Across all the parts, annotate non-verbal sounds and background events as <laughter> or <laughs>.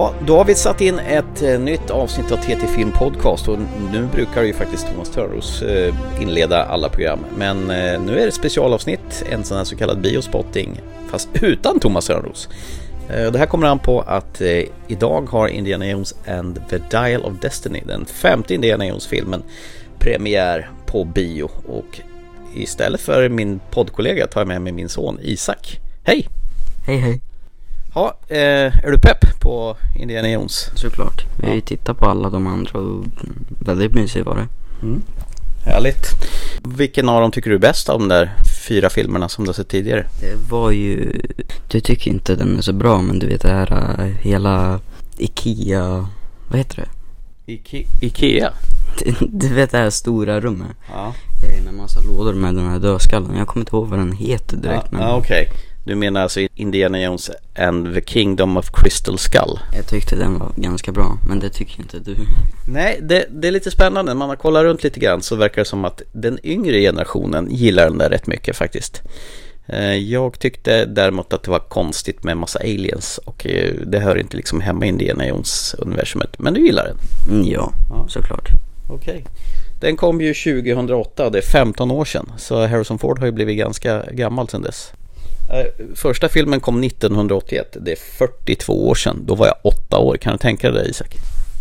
Ja, då har vi satt in ett eh, nytt avsnitt av TT Film Podcast och nu brukar ju faktiskt Thomas Törnros eh, inleda alla program. Men eh, nu är det specialavsnitt, en sån här så kallad biospotting, fast utan Thomas Törnros. Det här kommer an på att idag har Indiana Jones and the Dial of Destiny, den femte Indiana Jones-filmen, premiär på bio. Och istället för min poddkollega tar jag med mig min son Isak. Hej! Hej hej! Ja, eh, är du pepp på Indiana Jones? Såklart. Vi har ju tittat på alla de andra och väldigt mysigt var det. Mm. Härligt. Vilken av dem tycker du är bäst av de där fyra filmerna som du har sett tidigare? Det var ju, du tycker inte den är så bra men du vet det här äh, hela Ikea, vad heter det? Ike Ikea? <laughs> Du vet det här stora rummet? Ja. Eh, med massa lådor med den här dödskallen. Jag kommer inte ihåg vad den heter direkt. Ja, men... ja okej. Okay. Du menar alltså Indiana Jones and the Kingdom of Crystal Skull? Jag tyckte den var ganska bra, men det tycker inte du. Nej, det, det är lite spännande. Man har kollat runt lite grann så verkar det som att den yngre generationen gillar den där rätt mycket faktiskt. Eh, jag tyckte däremot att det var konstigt med massa aliens och eh, det hör inte liksom hemma i Indiana Jones universumet. Men du gillar den? Mm, ja, ja, såklart. Okej. Okay. Den kom ju 2008, det är 15 år sedan. Så Harrison Ford har ju blivit ganska gammal sedan dess. Eh, första filmen kom 1981, det är 42 år sedan. Då var jag åtta år, kan du tänka dig det Isak?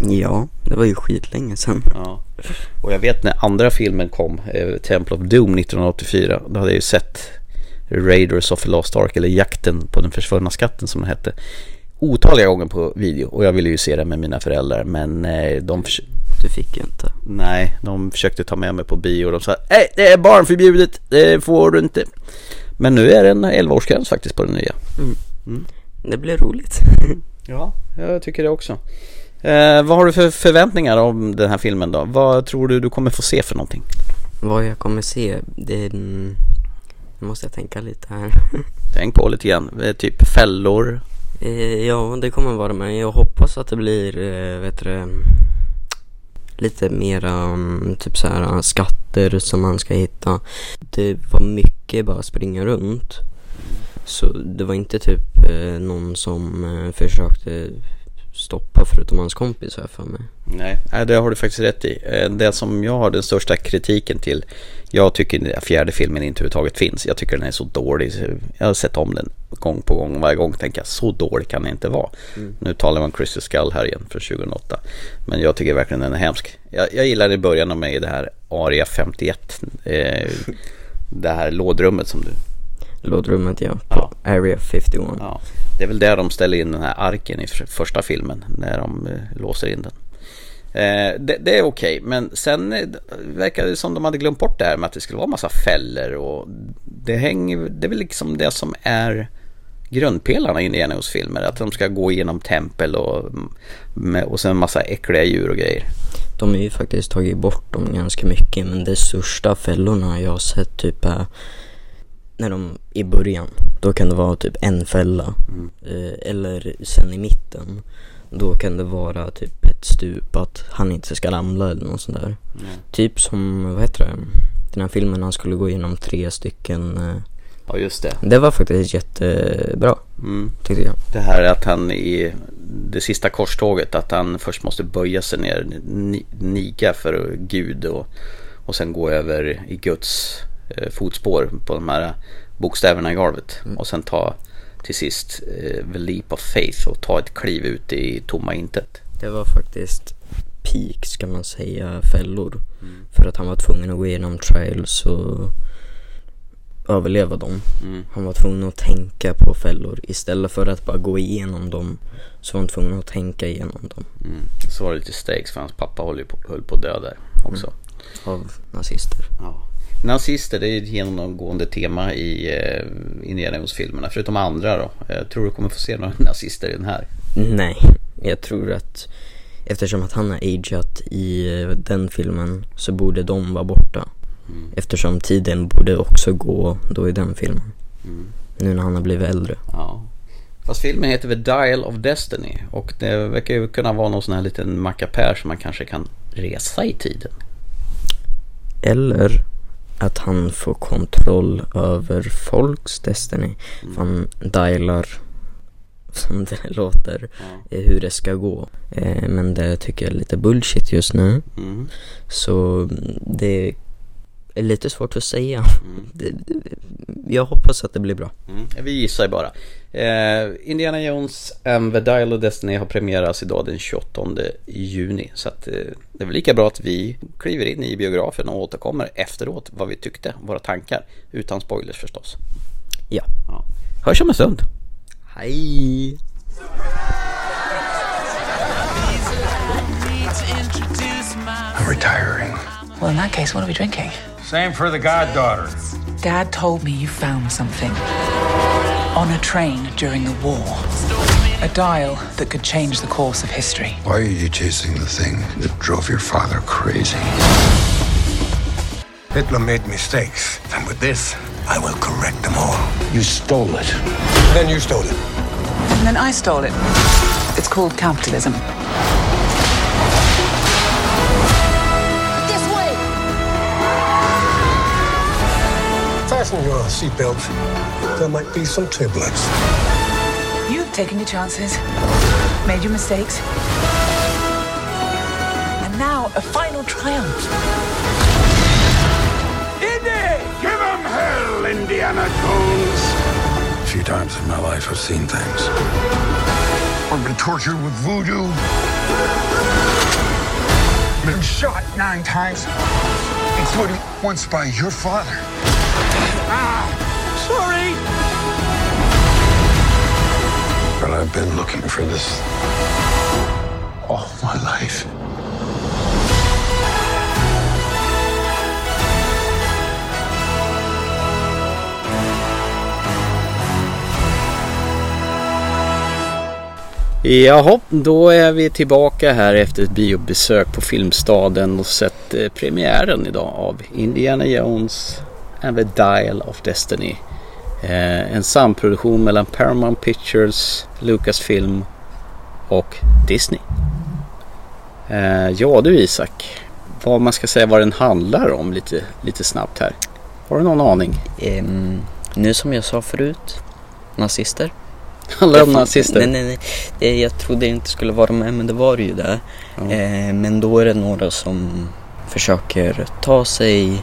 Ja, det var ju skitlänge sedan. Ja. Och jag vet när andra filmen kom, eh, Temple of Doom 1984, då hade jag ju sett Raiders of the Lost Ark, eller Jakten på den försvunna skatten som den hette, otaliga gånger på video. Och jag ville ju se den med mina föräldrar, men eh, de... Du fick ju inte. Nej, de försökte ta med mig på bio och de sa, nej det är barnförbjudet, det får du inte. Men nu är det en 11-årsgräns faktiskt på den nya. Mm. Mm. Det blir roligt. <laughs> ja, jag tycker det också. Eh, vad har du för förväntningar om den här filmen då? Vad tror du du kommer få se för någonting? Vad jag kommer se, det är... Nu måste jag tänka lite här. <laughs> Tänk på lite grann, eh, typ fällor. Eh, ja, det kommer vara med. Jag hoppas att det blir, eh, vet du lite mera mm, typ så här skatter som man ska hitta. Det var mycket bara springa runt. Så det var inte typ eh, någon som eh, försökte stoppa förutom hans kompis här för mig. Nej, det har du faktiskt rätt i. Eh, det som jag har den största kritiken till, jag tycker att fjärde filmen inte överhuvudtaget finns. Jag tycker den är så dålig. Jag har sett om den gång på gång. Varje gång tänker jag, så dålig kan den inte vara. Mm. Nu talar man Crystal Skull här igen för 2008. Men jag tycker verkligen den är hemsk. Jag, jag gillar i början av mig det här Aria 51. Eh, <laughs> det här lådrummet som du lådrummet ja, på ja. Area 51. Ja. Det är väl där de ställer in den här arken i första filmen, när de eh, låser in den. Eh, det, det, är okej, men sen eh, verkar det som de hade glömt bort det här med att det skulle vara massa fällor och det hänger, det är väl liksom det som är grundpelarna i Indiana filmer att de ska gå igenom tempel och, med, och sen en massa äckliga djur och grejer. De har ju faktiskt tagit bort dem ganska mycket men de största fällorna jag har sett typ är när de i början, då kan det vara typ en fälla. Mm. Eh, eller sen i mitten, då kan det vara typ ett stup att han inte ska ramla eller något sånt där. Mm. Typ som, vad heter det, den här filmen han skulle gå igenom tre stycken eh, Ja just det. Det var faktiskt jättebra. Mm. Tyckte jag. Det här att han i det sista korståget att han först måste böja sig ner, niga för Gud och, och sen gå över i Guds Eh, fotspår på de här bokstäverna i golvet. Mm. Och sen ta till sist eh, the leap of faith och ta ett kliv ut i tomma intet. Det var faktiskt peak ska man säga fällor. Mm. För att han var tvungen att gå igenom trials och överleva dem. Mm. Han var tvungen att tänka på fällor istället för att bara gå igenom dem så var han tvungen att tänka igenom dem. Mm. Så var det lite stakes för hans pappa höll, på, höll på att dö där också. Mm. Av nazister. Ja. Nazister, det är ett genomgående tema i eh, Indiana Jones-filmerna. Förutom andra då. Jag tror du kommer få se några <laughs> nazister i den här. Nej, jag tror att eftersom att han har ageat i eh, den filmen så borde de vara borta. Mm. Eftersom tiden borde också gå då i den filmen. Mm. Nu när han har blivit äldre. Ja. Fast filmen heter The Dial of Destiny och det verkar ju kunna vara någon sån här liten mackapär som man kanske kan resa i tiden. Eller att han får kontroll över folks Destiny. Mm. Han dialar som det låter, Ja. eh, hur det ska gå. Eh, men det tycker jag är lite bullshit just nu. Mm. Så mm, det är lite svårt att säga. Mm. Jag hoppas att det blir bra. Mm. Vi gissar ju bara. Eh, Indiana Jones and the Dial of Destiny har premiäras idag den 28 juni. Så att, eh, det är väl lika bra att vi kliver in i biografen och återkommer efteråt vad vi tyckte, våra tankar. Utan spoilers förstås. Ja. Ja. Hörs om en stund. Hej! I'm retiring. Well, in that case, what are we drinking? Same for the goddaughter. Dad told me you found something on a train during the war. A dial that could change the course of history. Why are you chasing the thing that drove your father crazy? Hitler made mistakes, and with this, I will correct them all. You stole it. Then you stole it. And then I stole it. It's called capitalism. Fasten your seatbelts. There might be some turbulence. You've taken your chances, made your mistakes. And now, a final triumph. Indy! Give them hell, Indiana Jones! A few times in my life, I've seen things. I've been tortured with voodoo. Been shot nine times, including once by your father. Ah, sorry! But I've been looking for this all my life. Jaha, då är vi tillbaka här efter ett biobesök på Filmstaden och sett eh, premiären idag av Indiana Jones and the Dial of Destiny. Eh, en samproduktion mellan Paramount Pictures, Lucasfilm och Disney. Eh, ja du Isak, vad man ska säga vad den handlar om lite, lite snabbt här. Har du någon aning? Ehm, nu som jag sa förut, nazister. Handlar om Jag fan- nazister? Nej, nej, nej. Det, jag trodde inte skulle vara med, men det var det ju det. Ja. Eh, men då är det några som försöker ta sig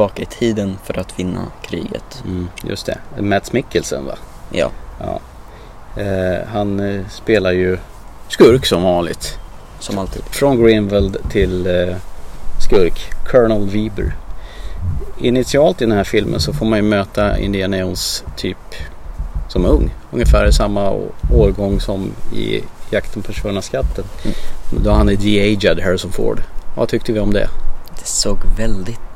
tillbaka i tiden för att vinna kriget. Mm, just det, Mats Mikkelsen va? Ja, Ja. Eh, han eh, spelar ju skurk som vanligt. som alltid. Från Greenveld till eh, skurk, Colonel Weber. Initialt i den här filmen så får man ju möta Indiana Jones typ som ung. Ungefär i samma årgång som i Jakten på försvunna skatten. Då han är de-aged Harrison Ford. Vad tyckte vi om det? Det såg väldigt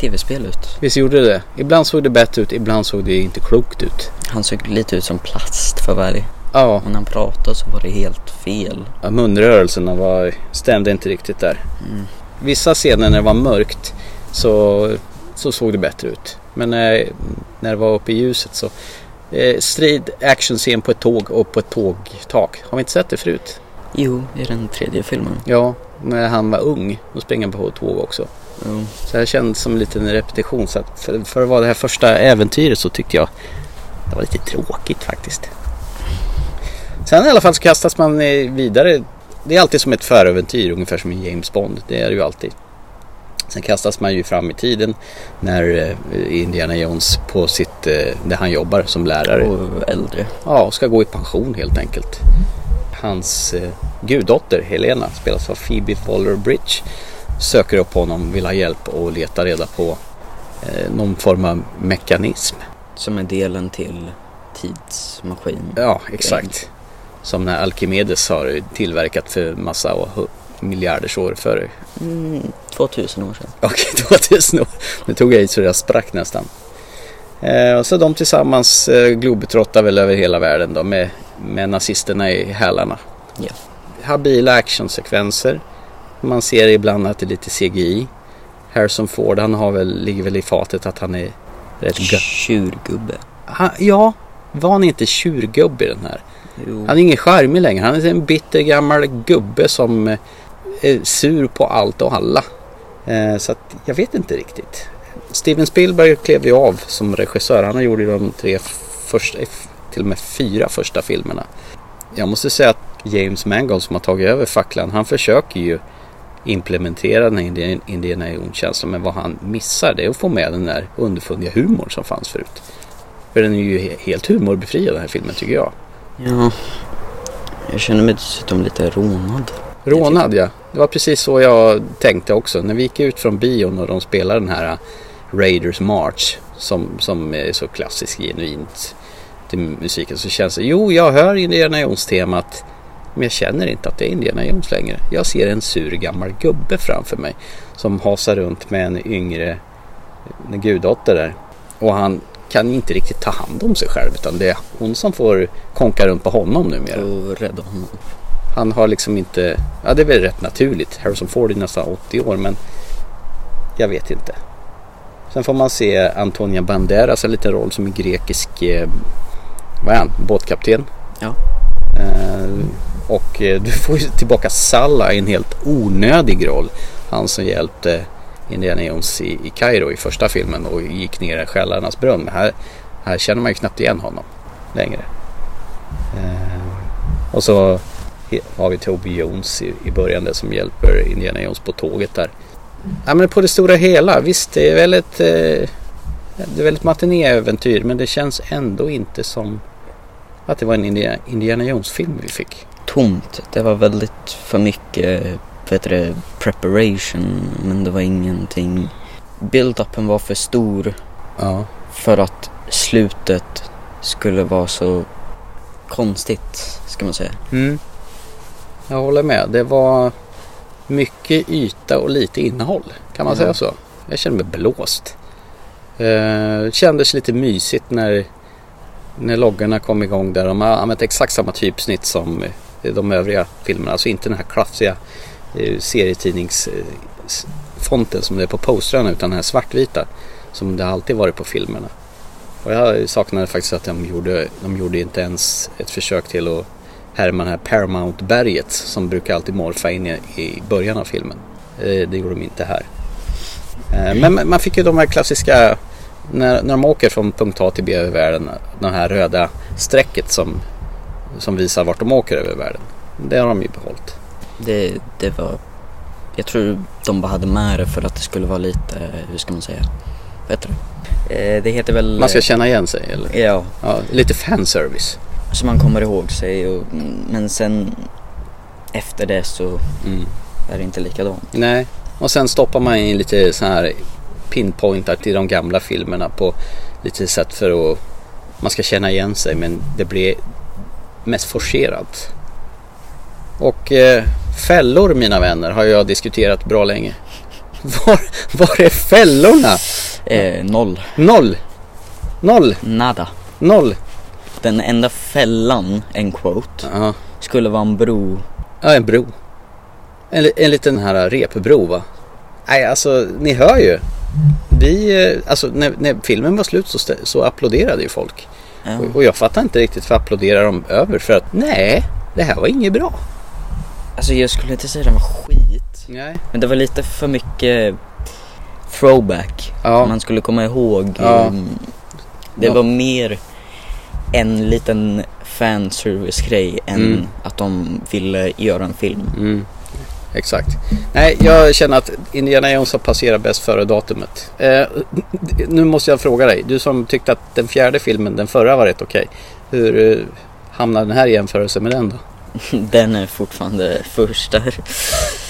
tv-spel ut. Visst gjorde det? Ibland såg det bättre ut, ibland såg det inte klokt ut. Han såg lite ut som plast för varje. Ja, Och när han pratade så var det helt fel. Ja, munrörelserna var, stämde inte riktigt där. Vissa scener när det var mörkt så, så såg det bättre ut. Men när, när det var uppe i ljuset så eh, strid actionscen på ett tåg och på ett tågtak. Har vi inte sett det förut? Jo, i den tredje filmen. Ja, när han var ung. Då springer han på ett tåg också. Så det kändes som en liten repetition. Så för, för att vara det här första äventyret så tyckte jag det var lite tråkigt faktiskt. Sen i alla fall så kastas man vidare. Det är alltid som ett föräventyr ungefär som i James Bond. Det är det ju alltid. Sen kastas man ju fram i tiden när eh, Indiana Jones på sitt, eh, där han jobbar som lärare. Och äldre. Ja, och ska gå i pension helt enkelt. Hans eh, guddotter Helena spelas av Phoebe Waller-Bridge. Söker upp honom, vill ha hjälp och letar reda på eh, någon form av mekanism. Som är delen till tidsmaskin. Ja, exakt. Som när Alkimedes har tillverkat för massa och miljarders år före. Mm, 2000 år sedan. Okej, <laughs> 2000 år. Nu tog jag i så jag sprack nästan. Eh, och så de tillsammans eh, globetrottar väl över hela världen då med, med nazisterna i hälarna. Ja. Habila actionsekvenser. Man ser ibland att det är lite CGI. Harrison Ford han har väl, ligger väl i fatet att han är rätt gött. Tjurgubbe. Han, ja, var han inte tjurgubbe i den här? Jo. Han är ingen charmig längre. Han är en bitter gammal gubbe som eh, är sur på allt och alla. Eh, så att jag vet inte riktigt. Steven Spielberg klev ju av som regissör. Han har gjort de tre första, till och med fyra första filmerna. Jag måste säga att James Mangold som har tagit över facklan, han försöker ju implementera den här Indiana Jones-känslan. Men vad han missar det är att få med den där underfundiga humorn som fanns förut. För den är ju helt humorbefriad den här filmen tycker jag. Ja, jag känner mig dessutom lite rånad. Rånad ja. Det var precis så jag tänkte också. När vi gick ut från bion och de spelade den här Raiders March som, som är så klassisk genuint till musiken så känns det, jo jag hör Indiana Jones-temat men jag känner inte att det är Indiana Jones längre. Jag ser en sur gammal gubbe framför mig som hasar runt med en yngre en guddotter där. Och han kan inte riktigt ta hand om sig själv utan det är hon som får konka runt på honom numera. Och rädda honom. Han har liksom inte, ja det är väl rätt naturligt. Harrison Ford är nästan 80 år men jag vet inte. Sen får man se Antonia Banderas, en liten roll som en grekisk, eh, vad är han, båtkapten. Ja. Eh, och eh, du får ju tillbaka Salla i en helt onödig roll. Han som hjälpte Indiana Jones i, i Kairo i första filmen och gick ner i skällarnas brunn. Men här, här känner man ju knappt igen honom längre. Eh, och så har vi Toby Jones i, i början där som hjälper Indiana Jones på tåget där. Ja men på det stora hela, visst det är väl ett, eh, det är väl ett matinéäventyr men det känns ändå inte som att det var en Indiana Jones-film vi fick. Tomt. Det var väldigt för mycket vet du, preparation men det var ingenting. Build-upen var för stor Ja. för att slutet skulle vara så konstigt, ska man säga. Mm. Jag håller med. Det var mycket yta och lite innehåll. Kan man Ja. säga så? Jag kände mig blåst. Eh, kändes lite mysigt när, när loggorna kom igång där. De har använt exakt samma typsnitt som de övriga filmerna. Alltså inte den här klassiga eh, serietidningsfonten som det är på postrarna utan den här svartvita som det alltid varit på filmerna. Och jag saknade faktiskt att de gjorde, de gjorde inte ens ett försök till att härma det här Paramount-berget som brukar alltid morfa in i, i början av filmen. Eh, det gjorde de inte här. Eh, men man- man fick ju de här klassiska, när, när de åker från punkt A till B över världen, det här röda strecket som, som visar vart de åker över världen. Det har de ju behållit. Det, det var... Jag tror de bara hade med det för att det skulle vara lite, hur ska man säga, bättre. Eh, det heter väl... Man ska känna igen sig eller? Ja, Ja, lite fanservice. så man kommer ihåg sig och, men sen efter det så Mm. är det inte likadant. Nej, och sen stoppar man in lite så här pinpointar till de gamla filmerna på lite sätt för att man ska känna igen sig men det blir mest forcerat. Och eh, fällor mina vänner har jag diskuterat bra länge. <laughs> Var, var är fällorna? Eh, noll. Noll! Noll! Nada. Noll! Den enda fällan, en quote, Ja, skulle vara en bro. ja en bro. En, en liten här repbro va? Nej alltså ni hör ju. Vi, eh, alltså när, när filmen var slut så, så applåderade ju folk. Ja. Och, och jag fattar inte riktigt vad applåderar de över för att nej, det här var inget bra. Alltså jag skulle inte säga den var skit. Nej. Men det var lite för mycket throwback. Ja. Man skulle komma ihåg. Ja. ehm, Det Ja. var mer en liten fanservice-grej än Mm. att de ville göra en film. Mm. Exakt. Nej, jag känner att Indiana Jones har passerat bäst före datumet. Eh, nu måste jag fråga dig, du som tyckte att den fjärde filmen, den förra var rätt okej. Hur eh, hamnar den här i jämförelse med den då? <laughs> Den är fortfarande första.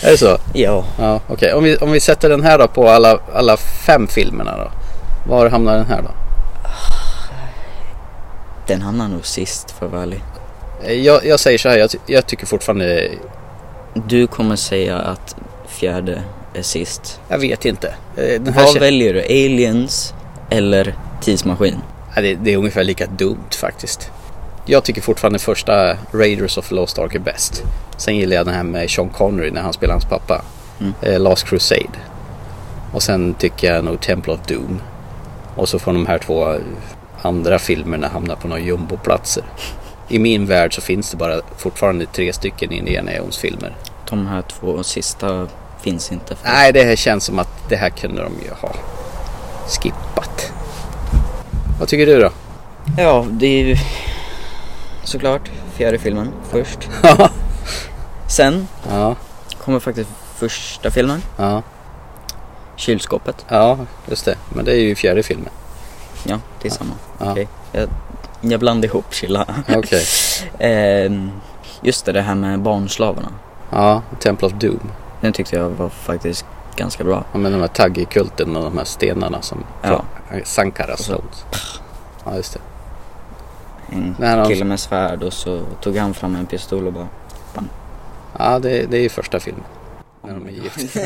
Är det så? ja, Ja, okej. Om, vi, om vi sätter den här då på alla, alla fem filmerna då. Var hamnar den här då? den hamnar nog sist för ärlig. Eh, Jag, jag säger så här, jag, jag tycker fortfarande, Du kommer säga att fjärde är sist. jag vet inte. Eh, Den här Vad kän- väljer du? Aliens eller tidsmaskin? Ja, det, det är ungefär lika dumt faktiskt. Jag tycker fortfarande första Raiders of the Lost Ark är bäst. Sen gillar jag den här med Sean Connery när han spelar hans pappa. Mm. Eh, Last Crusade. Och sen tycker jag nog Temple of Doom. Och så får de här två andra filmerna hamna på några jumboplatser. I min värld så finns det bara fortfarande tre stycken Indiana Jones-filmer. De här två sista finns inte. För. Nej, det här känns som att det här kunde de ju ha skippat. Vad tycker du då? Ja, det är ju... såklart fjärde filmen först. <laughs> Sen ja, kommer faktiskt första filmen, ja, Kylskåpet. ja, just det. Men det är ju fjärde filmen. Ja, det är samma. Ja. Okej. Jag, jag blandade ihop chilla. Okej. <laughs> Ehm, just det, det här med barnslavarna. Ja, Temple of Doom. Den tyckte jag var faktiskt ganska bra. Ja, men de här taggikulten och de här stenarna som Ja. Sankara Och så- Stones. Ja, just det. En Nej, kille med svärd och så tog han fram en pistol och bara Ja, det, det är ju första filmen. När de är gifta.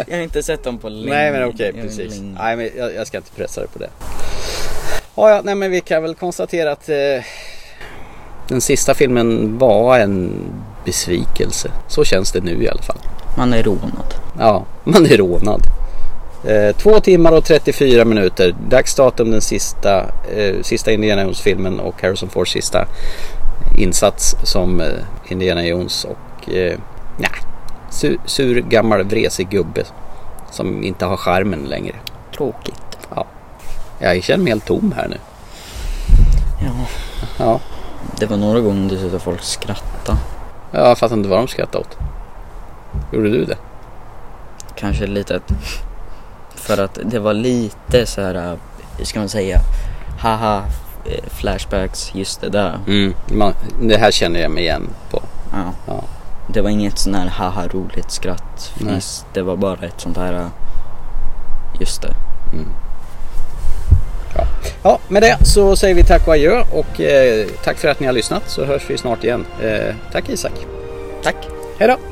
<laughs> Jag har inte sett dem på länge. Nej men okej, Jag- precis. Nej men jag, jag ska inte pressa dig på det. Ja, ja, nej men vi kan väl konstatera att eh, den sista filmen var en besvikelse. Så känns det nu i alla fall. Man är rånad. Ja, <laughs> man är rånad. Eh, två timmar och 34 minuter. Dagsdatum den sista, eh, sista Indiana Jones-filmen och Harrison Fords sista insats som eh, Indiana Jones och eh, nej, sur, sur gammal vresig gubbe som inte har charmen längre. Tråkigt. Jag känner mig helt tom här nu. Ja. Ja, Det var några gånger dessutom folk skrattade. Jag fattar inte vad de skrattade åt. Gjorde du det? Kanske lite för att det var lite så här, äh, ska man säga, haha, eh, flashbacks, just det där. Mm, man, det här känner jag mig igen på. Ja. Ja. Det var inget sån här haha roligt skratt. Fniss. Det var bara ett sånt här, äh, just det. Ja, med det så säger vi tack och adjö och eh, tack för att ni har lyssnat så hörs vi snart igen. Eh, tack Isak. Tack. Hej då!